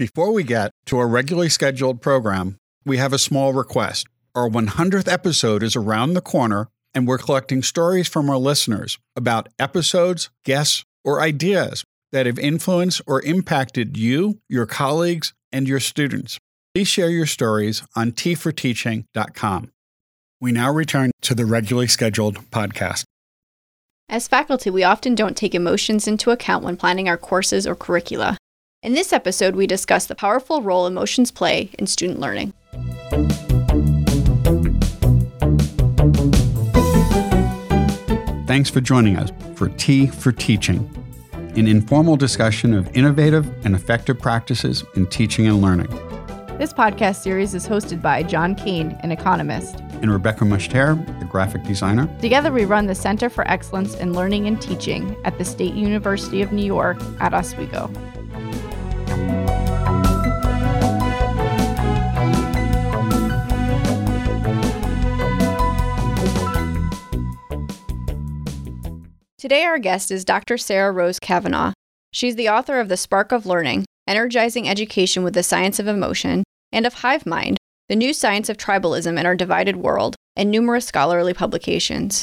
Before we get to our regularly scheduled program, we have a small request. Our 100th episode is around the corner, and we're collecting stories from our listeners about episodes, guests, or ideas that have influenced or impacted you, your colleagues, and your students. Please share your stories on teaforteaching.com. We now return to the regularly scheduled podcast. As faculty, we often don't take emotions into account when planning our courses or curricula. In this episode, we discuss the powerful role emotions play in student learning. Thanks for joining us for Tea for Teaching, an informal discussion of innovative and effective practices in teaching and learning. This podcast series is hosted by John Kane, an economist, and Rebecca Mushtare, a graphic designer. Together, we run the Center for Excellence in Learning and Teaching at the State University of New York at Oswego. Today, our guest is Dr. Sarah Rose Cavanagh. She's the author of The Spark of Learning Energizing Education with the Science of Emotion, and of Hive Mind, The New Science of Tribalism in Our Divided World, and numerous scholarly publications.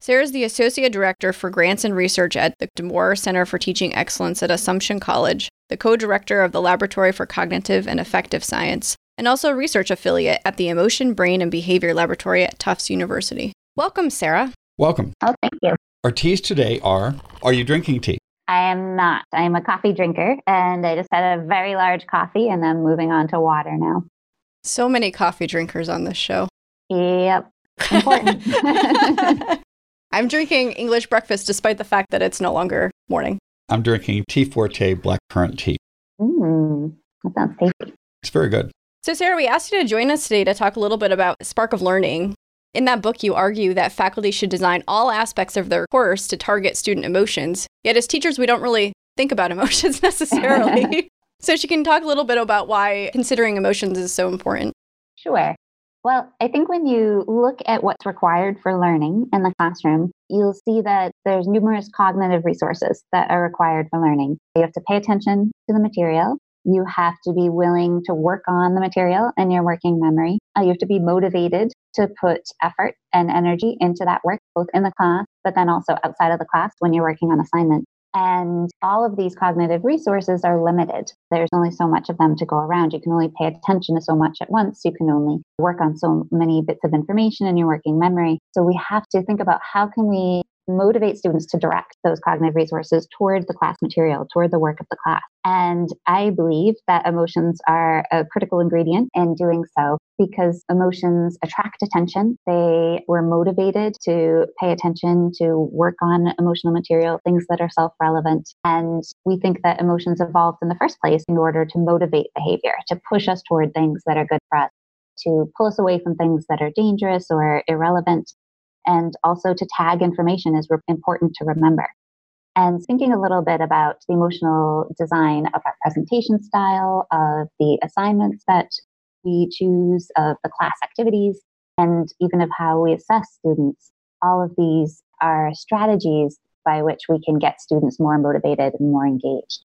Sarah is the Associate Director for Grants and Research at the D'Amour Center for Teaching Excellence at Assumption College, the co director of the Laboratory for Cognitive and Affective Science, and also a research affiliate at the Emotion, Brain, and Behavior Laboratory at Tufts University. Welcome, Sarah. Welcome. Oh, thank you. Our teas today are Are you drinking tea? I am not. I am a coffee drinker and I just had a very large coffee and I'm moving on to water now. So many coffee drinkers on this show. Yep. Important. I'm drinking English breakfast despite the fact that it's no longer morning. I'm drinking Tea Forte black currant tea. Mmm, that sounds tasty. It's very good. So, Sarah, we asked you to join us today to talk a little bit about Spark of Learning, in that book, you argue that faculty should design all aspects of their course to target student emotions. Yet, as teachers, we don't really think about emotions necessarily. so, she can talk a little bit about why considering emotions is so important. Sure. Well, I think when you look at what's required for learning in the classroom, you'll see that there's numerous cognitive resources that are required for learning. You have to pay attention to the material. You have to be willing to work on the material and your working memory. Uh, you have to be motivated to put effort and energy into that work, both in the class, but then also outside of the class when you're working on assignment. And all of these cognitive resources are limited. There's only so much of them to go around. You can only pay attention to so much at once. You can only work on so many bits of information in your working memory. So we have to think about how can we motivate students to direct those cognitive resources toward the class material, toward the work of the class. And I believe that emotions are a critical ingredient in doing so because emotions attract attention. They were motivated to pay attention, to work on emotional material, things that are self relevant. And we think that emotions evolved in the first place in order to motivate behavior, to push us toward things that are good for us to pull us away from things that are dangerous or irrelevant and also to tag information is re- important to remember. And thinking a little bit about the emotional design of our presentation style, of the assignments that we choose, of the class activities, and even of how we assess students, all of these are strategies by which we can get students more motivated and more engaged.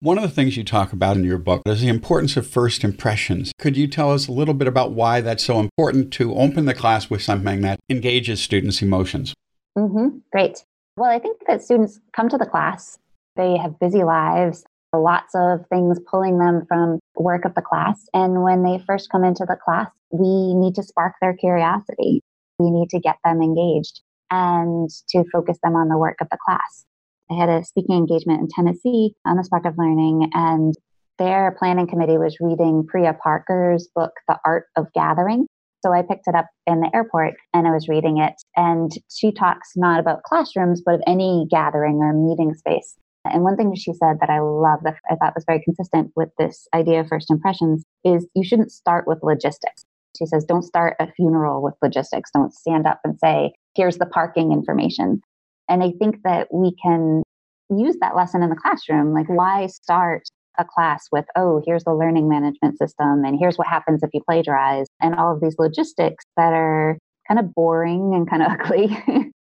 One of the things you talk about in your book is the importance of first impressions. Could you tell us a little bit about why that's so important to open the class with something that engages students' emotions? Mm-hmm. Great. Well, I think that students come to the class, they have busy lives, lots of things pulling them from work of the class. And when they first come into the class, we need to spark their curiosity. We need to get them engaged and to focus them on the work of the class. I had a speaking engagement in Tennessee on the Spark of Learning, and their planning committee was reading Priya Parker's book, The Art of Gathering. So I picked it up in the airport and I was reading it. And she talks not about classrooms, but of any gathering or meeting space. And one thing she said that I love that I thought was very consistent with this idea of first impressions is you shouldn't start with logistics. She says, don't start a funeral with logistics. Don't stand up and say, here's the parking information. And I think that we can use that lesson in the classroom. Like, why start a class with, oh, here's the learning management system, and here's what happens if you plagiarize, and all of these logistics that are kind of boring and kind of ugly.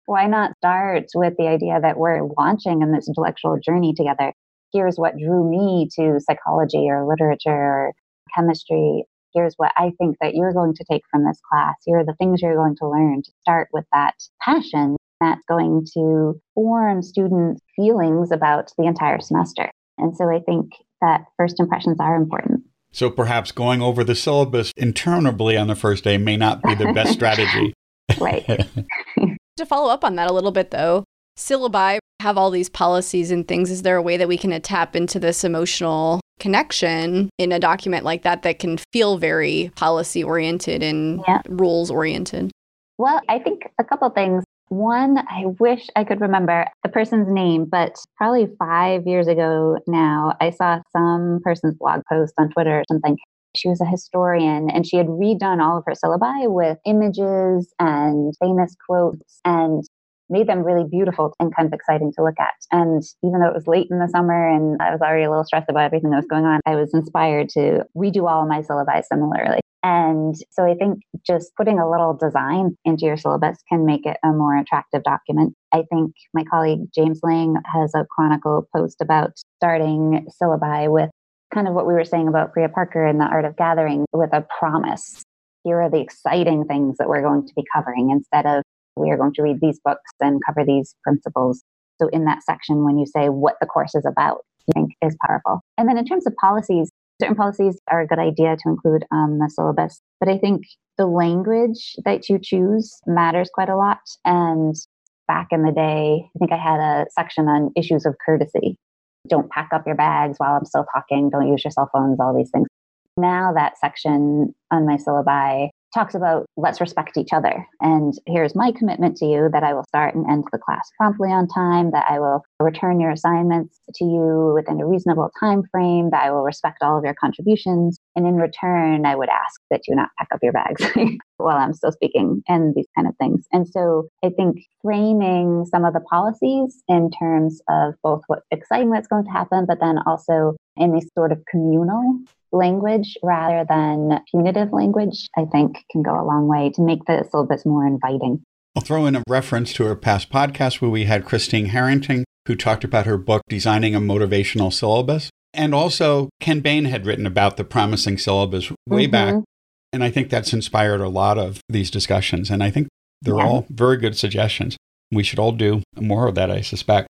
why not start with the idea that we're launching in this intellectual journey together? here's what drew me to psychology or literature or chemistry. Here's what I think that you're going to take from this class. Here are the things you're going to learn to start with that passion that's going to form students' feelings about the entire semester. And so I think that first impressions are important. So perhaps going over the syllabus interminably on the first day may not be the best strategy. right. to follow up on that a little bit, though, syllabi have all these policies and things. Is there a way that we can tap into this emotional connection in a document like that that can feel very policy oriented and yeah. rules oriented? Well, I think a couple things. One, I wish I could remember the person's name, but probably five years ago now, I saw some person's blog post on Twitter or something. She was a historian and she had redone all of her syllabi with images and famous quotes. And made them really beautiful and kind of exciting to look at. And even though it was late in the summer and I was already a little stressed about everything that was going on, I was inspired to redo all of my syllabi similarly. And so I think just putting a little design into your syllabus can make it a more attractive document. I think my colleague James Lang has a Chronicle post about starting syllabi with kind of what we were saying about Priya Parker and the art of gathering with a promise. Here are the exciting things that we're going to be covering instead of we are going to read these books and cover these principles. So, in that section, when you say what the course is about, I think is powerful. And then in terms of policies, certain policies are a good idea to include on the syllabus. But I think the language that you choose matters quite a lot. And back in the day, I think I had a section on issues of courtesy. Don't pack up your bags while I'm still talking. Don't use your cell phones, all these things. Now, that section on my syllabi talks about let's respect each other. And here's my commitment to you that I will start and end the class promptly on time, that I will return your assignments to you within a reasonable time frame, that I will respect all of your contributions. And in return, I would ask that you not pack up your bags while I'm still speaking and these kind of things. And so I think framing some of the policies in terms of both what exciting that's going to happen, but then also in this sort of communal language rather than punitive language, I think can go a long way to make this a little bit more inviting. I'll throw in a reference to a past podcast where we had Christine Harrington, who talked about her book, Designing a Motivational Syllabus. And also, Ken Bain had written about the promising syllabus way mm-hmm. back. And I think that's inspired a lot of these discussions. And I think they're yeah. all very good suggestions. We should all do more of that, I suspect.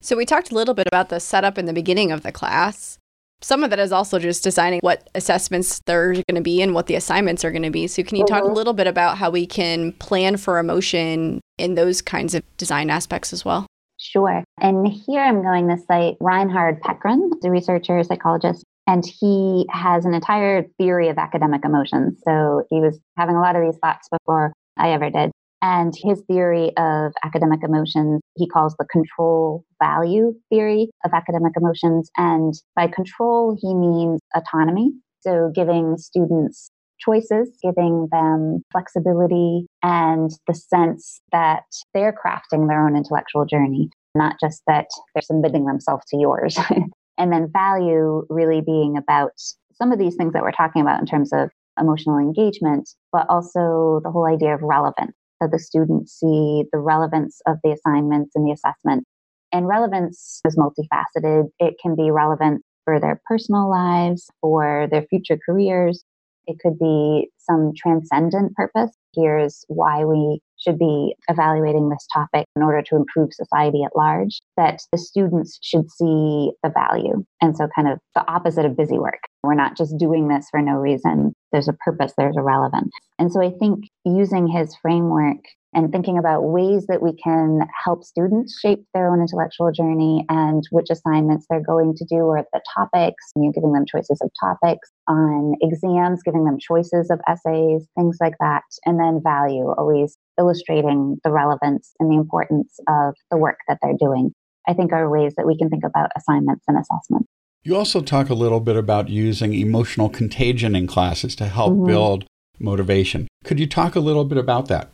So, we talked a little bit about the setup in the beginning of the class some of that is also just designing what assessments there's going to be and what the assignments are going to be. So, can you talk a mm-hmm. little bit about how we can plan for emotion in those kinds of design aspects as well? Sure. And here I'm going to cite Reinhard Pekrun, a researcher, psychologist, and he has an entire theory of academic emotions. So he was having a lot of these thoughts before I ever did. And his theory of academic emotions, he calls the control value theory of academic emotions. And by control, he means autonomy. So giving students choices, giving them flexibility and the sense that they're crafting their own intellectual journey, not just that they're submitting themselves to yours. and then value really being about some of these things that we're talking about in terms of emotional engagement, but also the whole idea of relevance the students see the relevance of the assignments and the assessment. And relevance is multifaceted. It can be relevant for their personal lives, for their future careers. It could be some transcendent purpose. Here's why we should be evaluating this topic in order to improve society at large, that the students should see the value. And so, kind of the opposite of busy work. We're not just doing this for no reason. There's a purpose, there's a relevance. And so, I think using his framework and thinking about ways that we can help students shape their own intellectual journey and which assignments they're going to do or the topics, you know, giving them choices of topics on exams, giving them choices of essays, things like that. And then value, always illustrating the relevance and the importance of the work that they're doing, I think are ways that we can think about assignments and assessments. You also talk a little bit about using emotional contagion in classes to help mm-hmm. build motivation. Could you talk a little bit about that?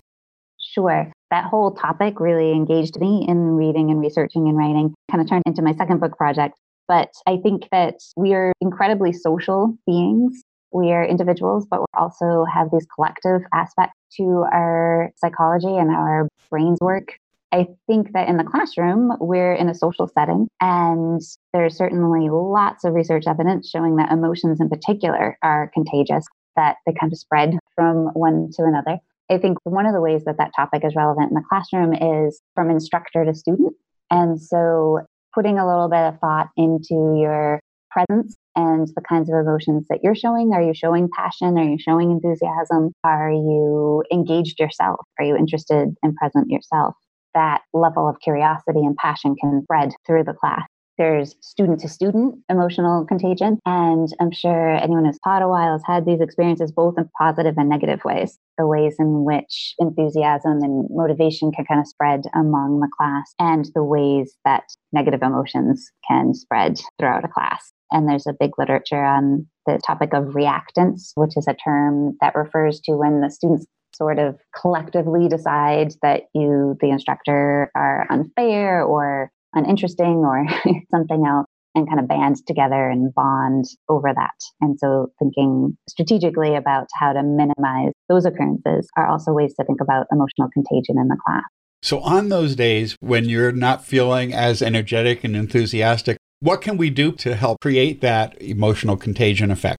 Sure. That whole topic really engaged me in reading and researching and writing, kind of turned into my second book project. But I think that we are incredibly social beings we are individuals, but we also have these collective aspects to our psychology and our brains work. I think that in the classroom, we're in a social setting, and there's certainly lots of research evidence showing that emotions in particular are contagious, that they kind of spread from one to another. I think one of the ways that that topic is relevant in the classroom is from instructor to student. And so putting a little bit of thought into your presence and the kinds of emotions that you're showing. Are you showing passion? Are you showing enthusiasm? Are you engaged yourself? Are you interested and present yourself? That level of curiosity and passion can spread through the class. There's student to student emotional contagion. And I'm sure anyone who's taught a while has had these experiences both in positive and negative ways. The ways in which enthusiasm and motivation can kind of spread among the class, and the ways that negative emotions can spread throughout a class. And there's a big literature on the topic of reactance, which is a term that refers to when the students sort of collectively decide that you, the instructor, are unfair or uninteresting or something else and kind of band together and bond over that. And so thinking strategically about how to minimize those occurrences are also ways to think about emotional contagion in the class. So on those days when you're not feeling as energetic and enthusiastic, what can we do to help create that emotional contagion effect?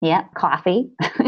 Yeah, coffee.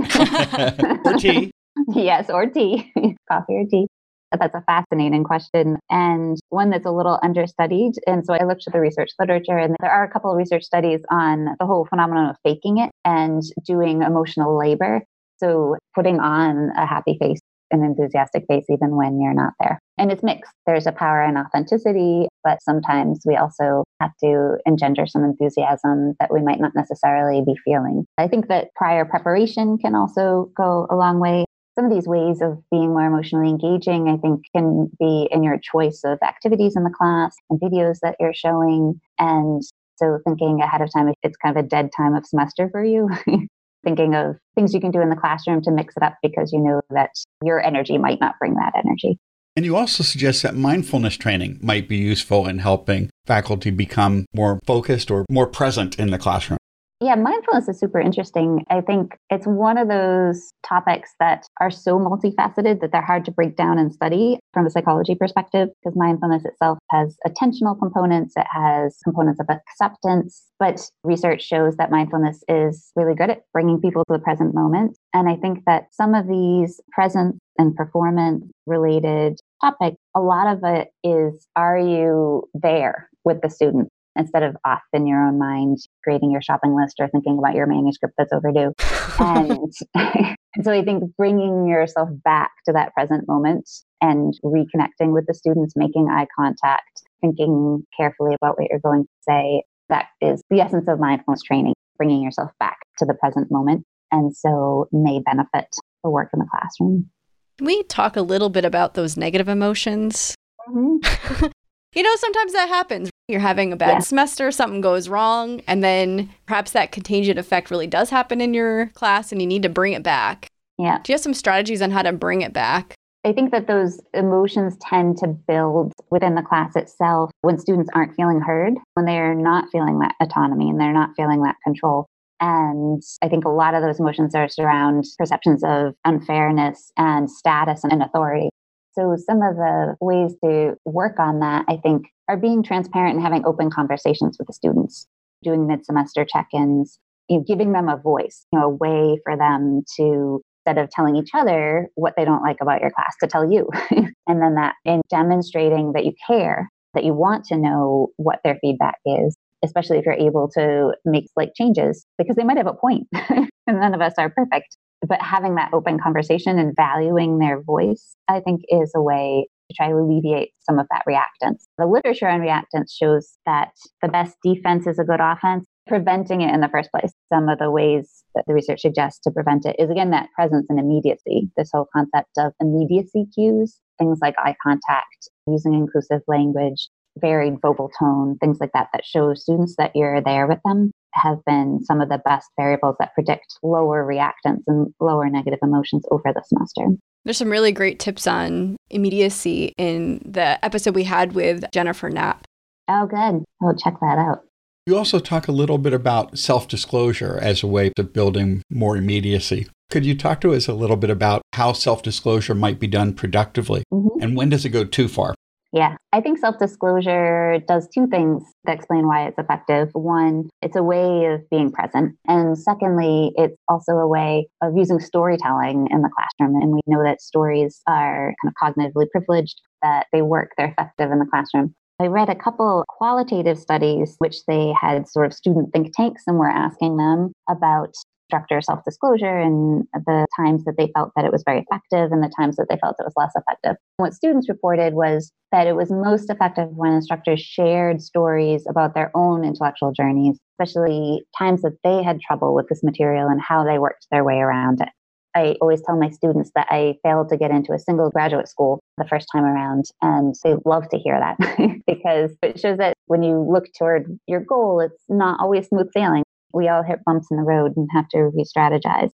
or tea. Yes, or tea. coffee or tea. That's a fascinating question and one that's a little understudied. And so I looked at the research literature, and there are a couple of research studies on the whole phenomenon of faking it and doing emotional labor. So putting on a happy face an enthusiastic face even when you're not there. And it's mixed. There's a power in authenticity, but sometimes we also have to engender some enthusiasm that we might not necessarily be feeling. I think that prior preparation can also go a long way. Some of these ways of being more emotionally engaging, I think, can be in your choice of activities in the class and videos that you're showing. And so thinking ahead of time if it's kind of a dead time of semester for you, thinking of things you can do in the classroom to mix it up because you know that your energy might not bring that energy. And you also suggest that mindfulness training might be useful in helping faculty become more focused or more present in the classroom. Yeah, mindfulness is super interesting. I think it's one of those topics that are so multifaceted that they're hard to break down and study from a psychology perspective because mindfulness itself has attentional components, it has components of acceptance, but research shows that mindfulness is really good at bringing people to the present moment. And I think that some of these presence and performance related topics, a lot of it is are you there with the student? Instead of off in your own mind creating your shopping list or thinking about your manuscript that's overdue. and, so I think bringing yourself back to that present moment and reconnecting with the students, making eye contact, thinking carefully about what you're going to say, that is the essence of mindfulness training, bringing yourself back to the present moment. And so may benefit the work in the classroom. Can we talk a little bit about those negative emotions? Mm-hmm. you know, sometimes that happens. You're having a bad yeah. semester, something goes wrong, and then perhaps that contagion effect really does happen in your class and you need to bring it back. Yeah. Do you have some strategies on how to bring it back? I think that those emotions tend to build within the class itself when students aren't feeling heard, when they're not feeling that autonomy and they're not feeling that control. And I think a lot of those emotions are around perceptions of unfairness and status and authority. So, some of the ways to work on that, I think, are being transparent and having open conversations with the students, doing mid semester check ins, you know, giving them a voice, you know, a way for them to, instead of telling each other what they don't like about your class, to tell you. and then that in demonstrating that you care, that you want to know what their feedback is, especially if you're able to make slight changes, because they might have a point, and none of us are perfect but having that open conversation and valuing their voice, I think, is a way to try to alleviate some of that reactance. The literature on reactance shows that the best defense is a good offense. Preventing it in the first place, some of the ways that the research suggests to prevent it is again that presence and immediacy, this whole concept of immediacy cues, things like eye contact, using inclusive language, varied vocal tone, things like that, that show students that you're there with them have been some of the best variables that predict lower reactance and lower negative emotions over the semester. There's some really great tips on immediacy in the episode we had with Jennifer Knapp. Oh, good. I'll check that out. You also talk a little bit about self disclosure as a way of building more immediacy. Could you talk to us a little bit about how self disclosure might be done productively mm-hmm. and when does it go too far? Yeah, I think self disclosure does two things that explain why it's effective. One, it's a way of being present. And secondly, it's also a way of using storytelling in the classroom. And we know that stories are kind of cognitively privileged, that they work, they're effective in the classroom. I read a couple qualitative studies which they had sort of student think tanks and were asking them about instructor self disclosure and the times that they felt that it was very effective and the times that they felt it was less effective. What students reported was that it was most effective when instructors shared stories about their own intellectual journeys, especially times that they had trouble with this material and how they worked their way around it. I always tell my students that I failed to get into a single graduate school the first time around, and they love to hear that because it shows that when you look toward your goal, it's not always smooth sailing we all hit bumps in the road and have to re strategize.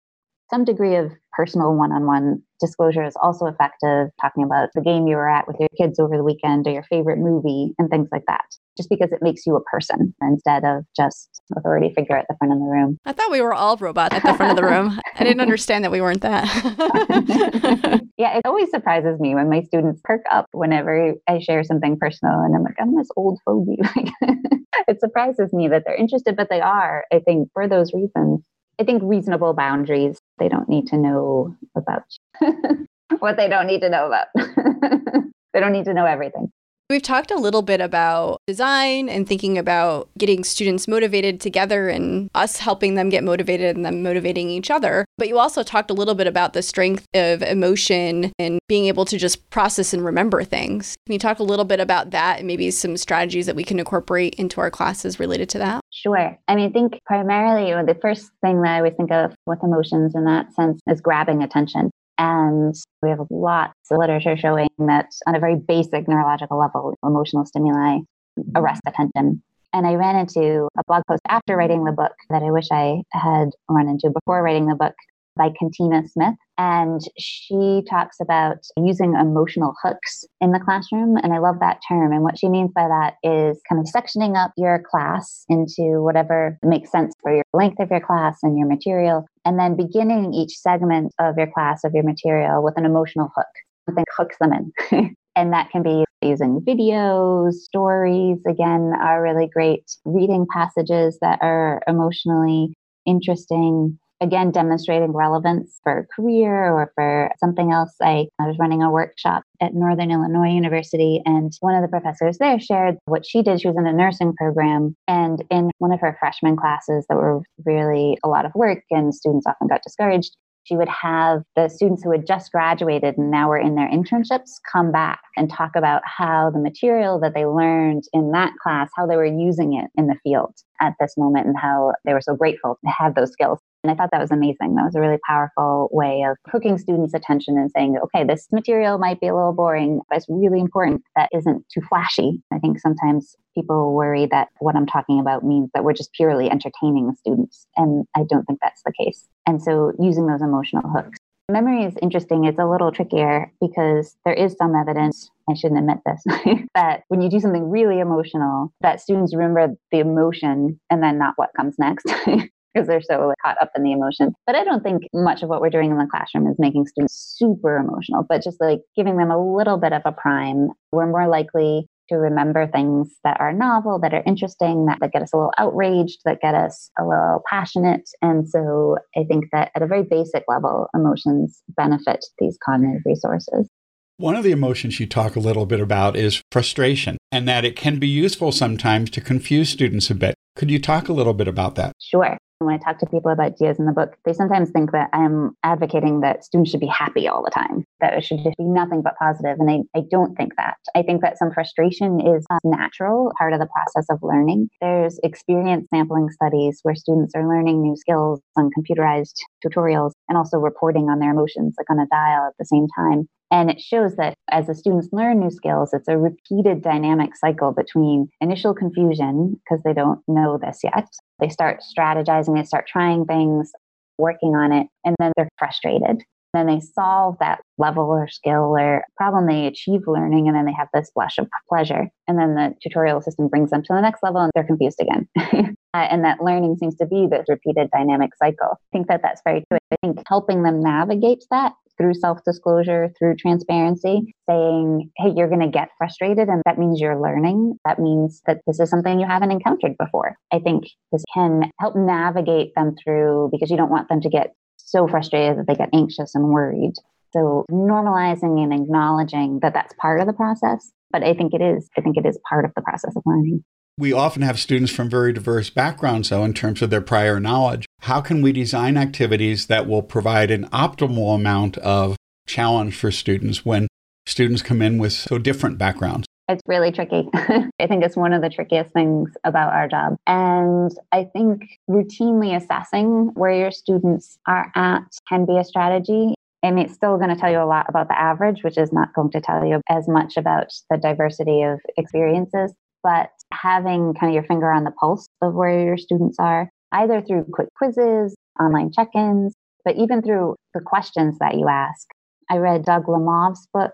Some degree of personal one on one disclosure is also effective, talking about the game you were at with your kids over the weekend or your favorite movie and things like that, just because it makes you a person instead of just authority figure at the front of the room. I thought we were all robots at the front of the room. I didn't understand that we weren't that. yeah, it always surprises me when my students perk up whenever I share something personal and I'm like, I'm this old fogey. it surprises me that they're interested, but they are, I think, for those reasons. I think reasonable boundaries, they don't need to know about what they don't need to know about. they don't need to know everything. We've talked a little bit about design and thinking about getting students motivated together and us helping them get motivated and them motivating each other. But you also talked a little bit about the strength of emotion and being able to just process and remember things. Can you talk a little bit about that and maybe some strategies that we can incorporate into our classes related to that? Sure. I mean, I think primarily the first thing that I always think of with emotions in that sense is grabbing attention. And we have lots of literature showing that on a very basic neurological level, emotional stimuli mm-hmm. arrest attention. And I ran into a blog post after writing the book that I wish I had run into before writing the book by Cantina Smith. And she talks about using emotional hooks in the classroom. And I love that term. And what she means by that is kind of sectioning up your class into whatever makes sense for your length of your class and your material. And then beginning each segment of your class, of your material, with an emotional hook. Something hooks them in. and that can be using videos, stories, again, are really great reading passages that are emotionally interesting again demonstrating relevance for a career or for something else I, I was running a workshop at northern illinois university and one of the professors there shared what she did she was in a nursing program and in one of her freshman classes that were really a lot of work and students often got discouraged she would have the students who had just graduated and now were in their internships come back and talk about how the material that they learned in that class, how they were using it in the field at this moment and how they were so grateful to have those skills. And I thought that was amazing. That was a really powerful way of hooking students' attention and saying, okay, this material might be a little boring, but it's really important that isn't too flashy. I think sometimes people worry that what I'm talking about means that we're just purely entertaining the students. And I don't think that's the case. And so using those emotional hooks. Memory is interesting. It's a little trickier because there is some evidence, I shouldn't admit this, that when you do something really emotional, that students remember the emotion and then not what comes next. because they're so like, caught up in the emotion. But I don't think much of what we're doing in the classroom is making students super emotional, but just like giving them a little bit of a prime. We're more likely to remember things that are novel, that are interesting, that, that get us a little outraged, that get us a little passionate. And so I think that at a very basic level, emotions benefit these cognitive resources. One of the emotions you talk a little bit about is frustration, and that it can be useful sometimes to confuse students a bit. Could you talk a little bit about that? Sure. When I talk to people about ideas in the book, they sometimes think that I'm advocating that students should be happy all the time, that it should just be nothing but positive. And I, I don't think that. I think that some frustration is uh, natural, part of the process of learning. There's experience sampling studies where students are learning new skills on computerized tutorials and also reporting on their emotions, like on a dial at the same time. And it shows that as the students learn new skills, it's a repeated dynamic cycle between initial confusion, because they don't know this yet, they start strategizing, they start trying things, working on it, and then they're frustrated. Then they solve that level or skill or problem, they achieve learning, and then they have this flash of pleasure. And then the tutorial system brings them to the next level and they're confused again. Uh, and that learning seems to be this repeated dynamic cycle. I think that that's very true. I think helping them navigate that through self disclosure, through transparency, saying, hey, you're going to get frustrated, and that means you're learning. That means that this is something you haven't encountered before. I think this can help navigate them through because you don't want them to get so frustrated that they get anxious and worried. So normalizing and acknowledging that that's part of the process. But I think it is. I think it is part of the process of learning. We often have students from very diverse backgrounds, though, in terms of their prior knowledge. How can we design activities that will provide an optimal amount of challenge for students when students come in with so different backgrounds? It's really tricky. I think it's one of the trickiest things about our job. And I think routinely assessing where your students are at can be a strategy. And it's still going to tell you a lot about the average, which is not going to tell you as much about the diversity of experiences. But having kind of your finger on the pulse of where your students are, either through quick quizzes, online check ins, but even through the questions that you ask. I read Doug Lemov's book,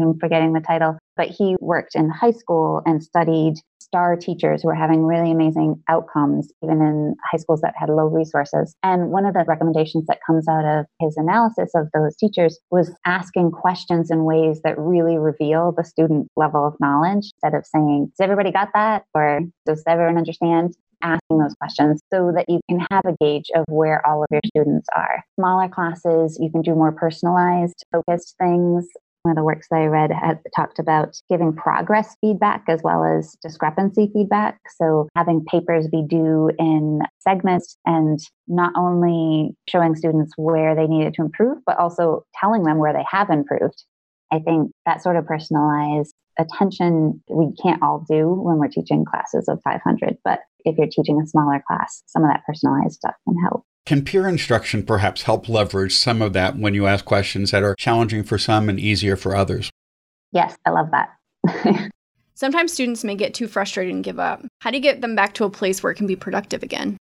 I'm forgetting the title, but he worked in high school and studied star teachers who were having really amazing outcomes, even in high schools that had low resources. And one of the recommendations that comes out of his analysis of those teachers was asking questions in ways that really reveal the student level of knowledge instead of saying, Does everybody got that? Or does everyone understand? asking those questions so that you can have a gauge of where all of your students are. Smaller classes, you can do more personalized, focused things one of the works that I read had talked about giving progress feedback as well as discrepancy feedback. So having papers be due in segments and not only showing students where they needed to improve, but also telling them where they have improved. I think that sort of personalized attention we can't all do when we're teaching classes of 500, but if you're teaching a smaller class, some of that personalized stuff can help. Can peer instruction perhaps help leverage some of that when you ask questions that are challenging for some and easier for others? Yes, I love that. Sometimes students may get too frustrated and give up. How do you get them back to a place where it can be productive again?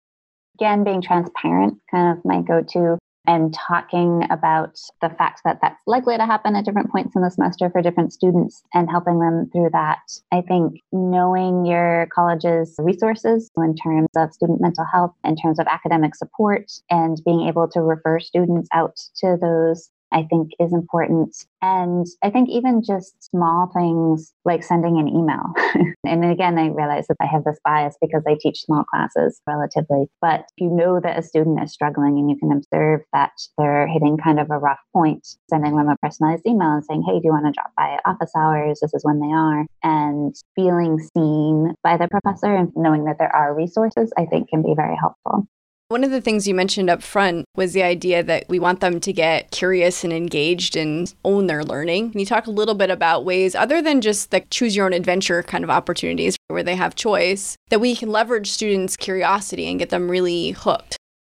Again, being transparent, kind of my go to and talking about the fact that that's likely to happen at different points in the semester for different students and helping them through that. I think knowing your college's resources in terms of student mental health, in terms of academic support, and being able to refer students out to those I think is important. And I think even just small things like sending an email. and again, I realize that I have this bias because I teach small classes relatively. But if you know that a student is struggling and you can observe that they're hitting kind of a rough point, sending them a personalized email and saying, hey, do you want to drop by office hours? This is when they are. And feeling seen by the professor and knowing that there are resources, I think can be very helpful. One of the things you mentioned up front was the idea that we want them to get curious and engaged and own their learning. Can you talk a little bit about ways, other than just the choose your own adventure kind of opportunities where they have choice, that we can leverage students' curiosity and get them really hooked?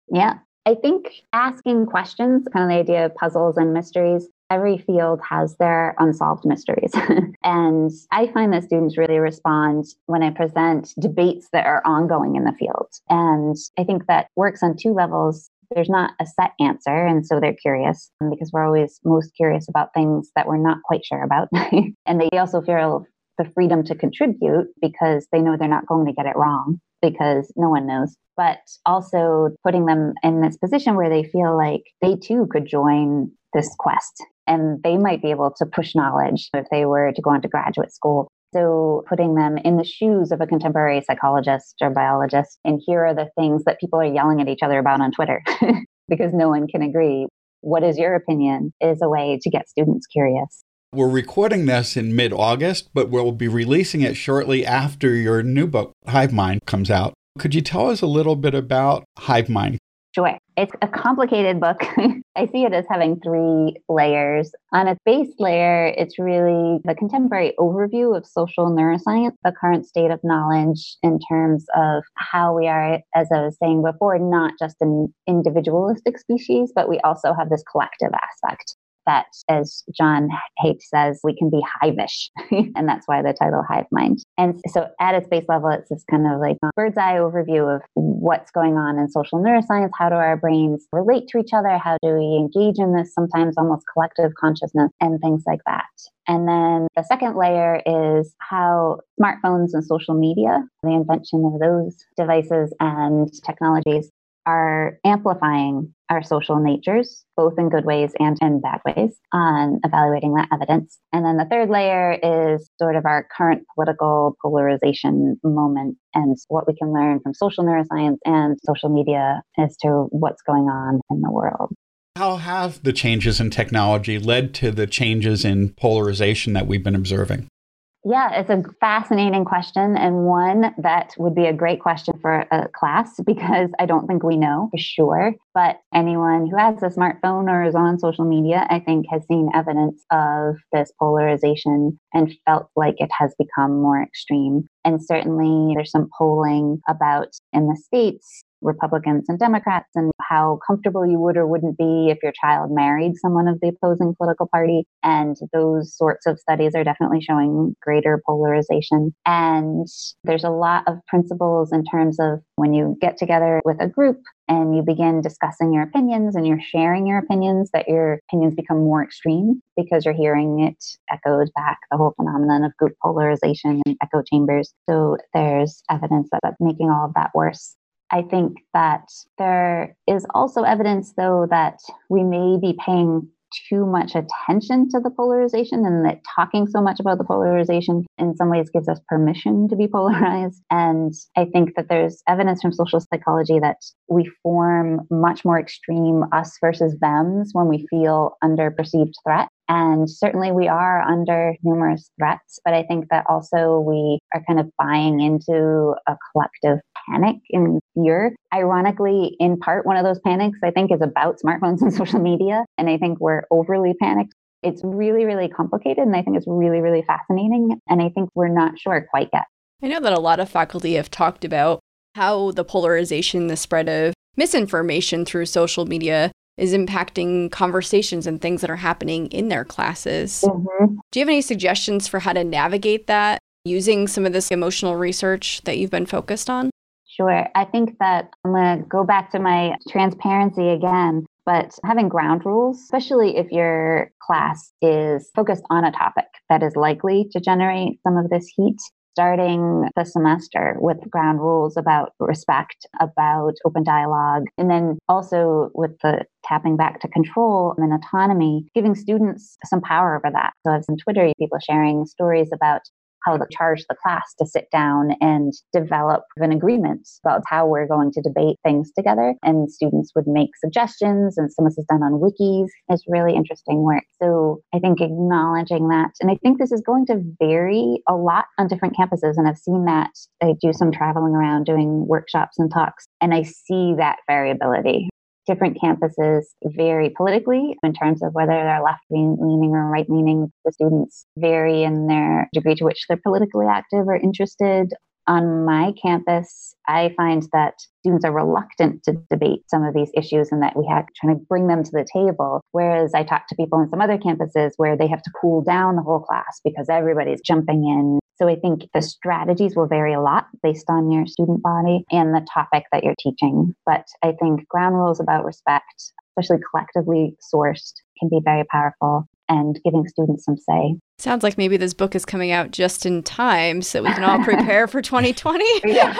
Yeah. I think asking questions, kind of the idea of puzzles and mysteries, every field has their unsolved mysteries. and I find that students really respond when I present debates that are ongoing in the field. And I think that works on two levels. There's not a set answer. And so they're curious because we're always most curious about things that we're not quite sure about. and they also feel the freedom to contribute because they know they're not going to get it wrong because no one knows but also putting them in this position where they feel like they too could join this quest and they might be able to push knowledge if they were to go on to graduate school. So, putting them in the shoes of a contemporary psychologist or biologist, and here are the things that people are yelling at each other about on Twitter because no one can agree. What is your opinion? Is a way to get students curious. We're recording this in mid August, but we'll be releasing it shortly after your new book, Hive Mind, comes out. Could you tell us a little bit about Hive Mind? Sure. It's a complicated book. I see it as having three layers. On a base layer, it's really the contemporary overview of social neuroscience, the current state of knowledge in terms of how we are, as I was saying before, not just an individualistic species, but we also have this collective aspect that, as John Haidt says, we can be hivish. and that's why the title Hive Mind. And so at its base level, it's this kind of like bird's eye overview of what's going on in social neuroscience. How do our brains relate to each other? How do we engage in this sometimes almost collective consciousness and things like that? And then the second layer is how smartphones and social media, the invention of those devices and technologies are amplifying our social natures, both in good ways and in bad ways, on evaluating that evidence. And then the third layer is sort of our current political polarization moment and what we can learn from social neuroscience and social media as to what's going on in the world. How have the changes in technology led to the changes in polarization that we've been observing? Yeah, it's a fascinating question and one that would be a great question for a class because I don't think we know for sure. But anyone who has a smartphone or is on social media, I think, has seen evidence of this polarization and felt like it has become more extreme. And certainly there's some polling about in the States Republicans and Democrats and how comfortable you would or wouldn't be if your child married someone of the opposing political party. And those sorts of studies are definitely showing greater polarization. And there's a lot of principles in terms of when you get together with a group and you begin discussing your opinions and you're sharing your opinions, that your opinions become more extreme because you're hearing it echoed back the whole phenomenon of group polarization and echo chambers. So there's evidence that that's making all of that worse. I think that there is also evidence, though, that we may be paying too much attention to the polarization and that talking so much about the polarization in some ways gives us permission to be polarized. And I think that there's evidence from social psychology that we form much more extreme us versus thems when we feel under perceived threat. And certainly we are under numerous threats, but I think that also we are kind of buying into a collective panic and fear. Ironically, in part, one of those panics I think is about smartphones and social media. And I think we're overly panicked. It's really, really complicated. And I think it's really, really fascinating. And I think we're not sure quite yet. I know that a lot of faculty have talked about how the polarization, the spread of misinformation through social media is impacting conversations and things that are happening in their classes. Mm-hmm. Do you have any suggestions for how to navigate that using some of this emotional research that you've been focused on? Sure. I think that I'm going to go back to my transparency again, but having ground rules, especially if your class is focused on a topic that is likely to generate some of this heat, starting the semester with ground rules about respect, about open dialogue, and then also with the tapping back to control and autonomy, giving students some power over that. So I've some Twitter people sharing stories about how to charge the class to sit down and develop an agreement about how we're going to debate things together. And students would make suggestions, and some of this is done on wikis. It's really interesting work. So I think acknowledging that, and I think this is going to vary a lot on different campuses. And I've seen that I do some traveling around doing workshops and talks, and I see that variability different campuses vary politically in terms of whether they're left leaning or right leaning. The students vary in their degree to which they're politically active or interested. On my campus, I find that students are reluctant to debate some of these issues and that we have trying to bring them to the table. Whereas I talk to people in some other campuses where they have to cool down the whole class because everybody's jumping in. So I think the strategies will vary a lot based on your student body and the topic that you're teaching. But I think ground rules about respect, especially collectively sourced, can be very powerful and giving students some say. Sounds like maybe this book is coming out just in time so we can all prepare for 2020. yeah.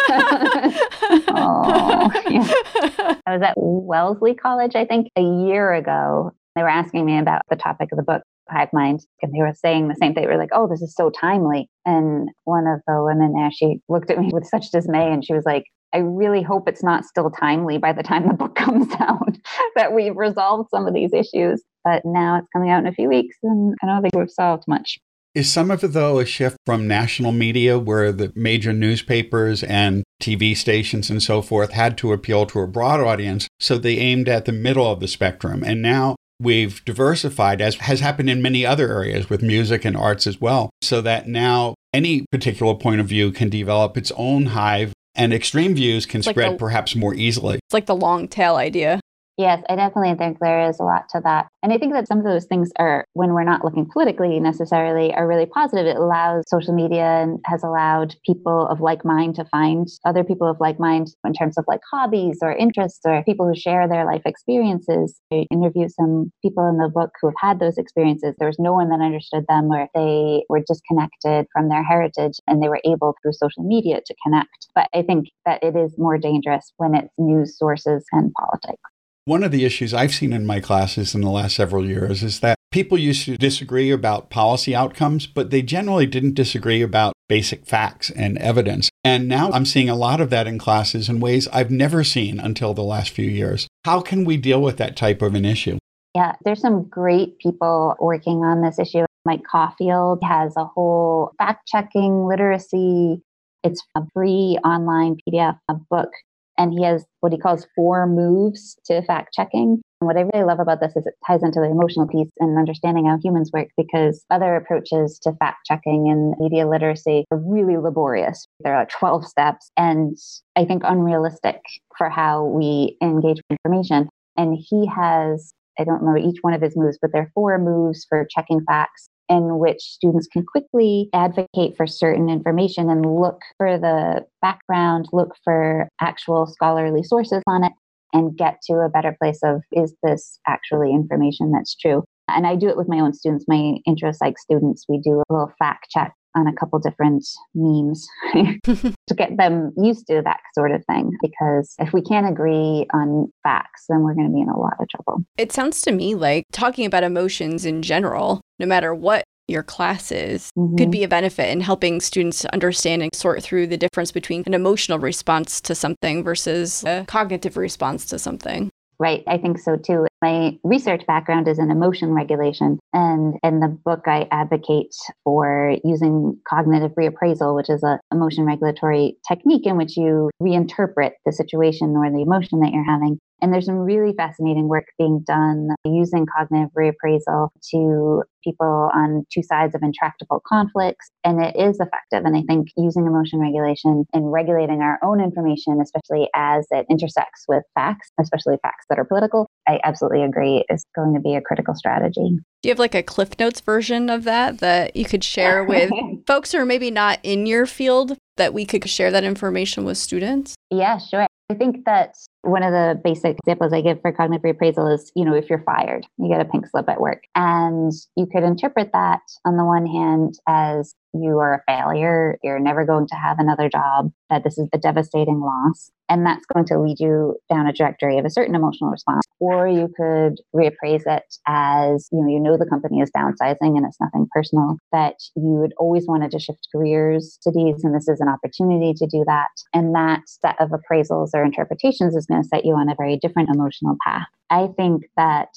oh, yeah. I was at Wellesley College, I think, a year ago. They were asking me about the topic of the book, Hive Mind, and they were saying the same thing. They were like, oh, this is so timely. And one of the women there, she looked at me with such dismay and she was like, I really hope it's not still timely by the time the book comes out, that we've resolved some of these issues. But now it's coming out in a few weeks, and I don't think we've solved much. Is some of it, though, a shift from national media where the major newspapers and TV stations and so forth had to appeal to a broad audience? So they aimed at the middle of the spectrum. And now we've diversified, as has happened in many other areas with music and arts as well, so that now any particular point of view can develop its own hive and extreme views can spread the, perhaps more easily. It's like the long tail idea. Yes, I definitely think there is a lot to that. And I think that some of those things are, when we're not looking politically necessarily, are really positive. It allows social media and has allowed people of like mind to find other people of like mind in terms of like hobbies or interests or people who share their life experiences. I interviewed some people in the book who have had those experiences. There was no one that understood them or they were disconnected from their heritage and they were able through social media to connect. But I think that it is more dangerous when it's news sources and politics. One of the issues I've seen in my classes in the last several years is that people used to disagree about policy outcomes, but they generally didn't disagree about basic facts and evidence. And now I'm seeing a lot of that in classes in ways I've never seen until the last few years. How can we deal with that type of an issue? Yeah, there's some great people working on this issue. Mike Caulfield has a whole fact checking literacy. It's a free online PDF book and he has what he calls four moves to fact checking. And what I really love about this is it ties into the emotional piece and understanding how humans work because other approaches to fact checking and media literacy are really laborious. There are 12 steps and I think unrealistic for how we engage with information. And he has I don't know each one of his moves, but there are four moves for checking facts in which students can quickly advocate for certain information and look for the background, look for actual scholarly sources on it, and get to a better place of is this actually information that's true? And I do it with my own students, my intro psych students. We do a little fact check on a couple different memes to get them used to that sort of thing. Because if we can't agree on facts, then we're going to be in a lot of trouble. It sounds to me like talking about emotions in general, no matter what your class is, mm-hmm. could be a benefit in helping students understand and sort through the difference between an emotional response to something versus a cognitive response to something. Right. I think so too. My research background is in emotion regulation. And in the book, I advocate for using cognitive reappraisal, which is an emotion regulatory technique in which you reinterpret the situation or the emotion that you're having and there's some really fascinating work being done using cognitive reappraisal to people on two sides of intractable conflicts. And it is effective. And I think using emotion regulation and regulating our own information, especially as it intersects with facts, especially facts that are political, I absolutely agree is going to be a critical strategy. Do you have like a Cliff Notes version of that that you could share with folks who are maybe not in your field that we could share that information with students? Yeah, sure. I think that one of the basic examples I give for cognitive reappraisal is, you know, if you're fired, you get a pink slip at work. And you could interpret that on the one hand as you are a failure, you're never going to have another job, that this is a devastating loss. And that's going to lead you down a trajectory of a certain emotional response. Or you could reappraise it as, you know, you know the company is downsizing and it's nothing personal, that you would always wanted to shift careers to these, and this is an opportunity to do that. And that set of appraisals or interpretations is going to set you on a very different emotional path. I think that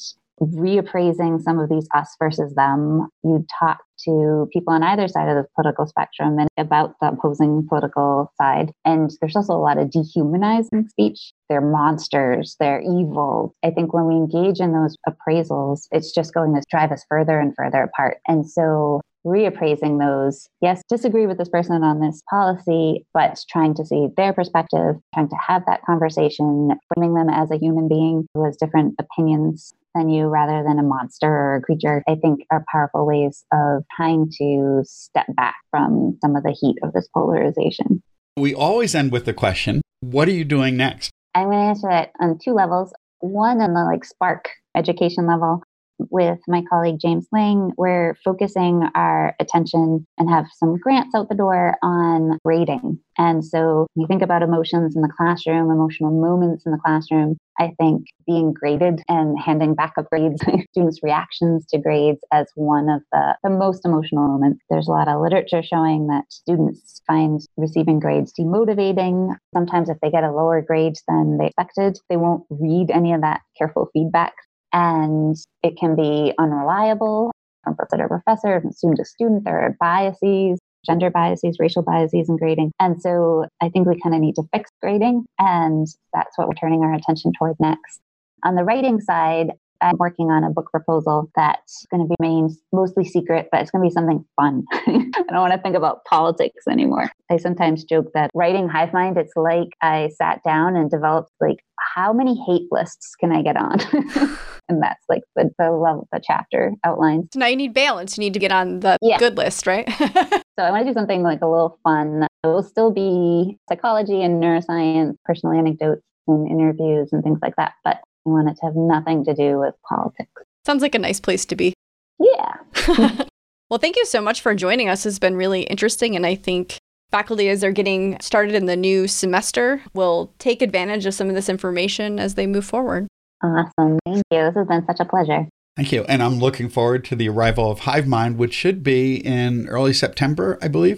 reappraising some of these us versus them. You talk to people on either side of the political spectrum and about the opposing political side. And there's also a lot of dehumanizing speech. They're monsters, they're evil. I think when we engage in those appraisals, it's just going to drive us further and further apart. And so reappraising those. Yes, disagree with this person on this policy, but trying to see their perspective, trying to have that conversation, framing them as a human being who has different opinions than you rather than a monster or a creature, I think are powerful ways of trying to step back from some of the heat of this polarization. We always end with the question what are you doing next? I'm going to answer that on two levels. One on the like spark education level, with my colleague James Lang, we're focusing our attention and have some grants out the door on grading. And so you think about emotions in the classroom, emotional moments in the classroom, I think being graded and handing back up grades, students' reactions to grades as one of the, the most emotional moments. There's a lot of literature showing that students find receiving grades demotivating. Sometimes if they get a lower grade than they expected, they won't read any of that careful feedback and it can be unreliable um, from professor to professor, from student to student. There are biases, gender biases, racial biases in grading. And so I think we kind of need to fix grading, and that's what we're turning our attention toward next. On the writing side, I'm working on a book proposal that's going to remain mostly secret, but it's going to be something fun. I don't want to think about politics anymore. I sometimes joke that writing Hive Mind, it's like I sat down and developed like how many hate lists can I get on? and that's like the, the level the chapter outlines. So now you need balance. You need to get on the Yeah. good list, right? So I want to do something like a little fun. It will still be psychology and neuroscience, personal anecdotes and interviews and things like that. But I want it to have nothing to do with politics. Sounds like a nice place to be. Yeah. well, thank you so much for joining us. It's been really interesting. And I think faculty, as they're getting started in the new semester, will take advantage of some of this information as they move forward. Awesome. Thank you. This has been such a pleasure. Thank you. And I'm looking forward to the arrival of Hive Mind, which should be in early September, I believe.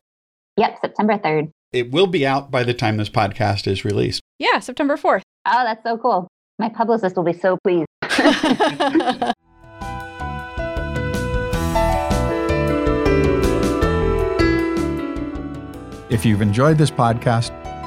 Yep, September 3rd. It will be out by the time this podcast is released. Yeah, September 4th. Oh, that's so cool. My publicist will be so pleased. If you've enjoyed this podcast,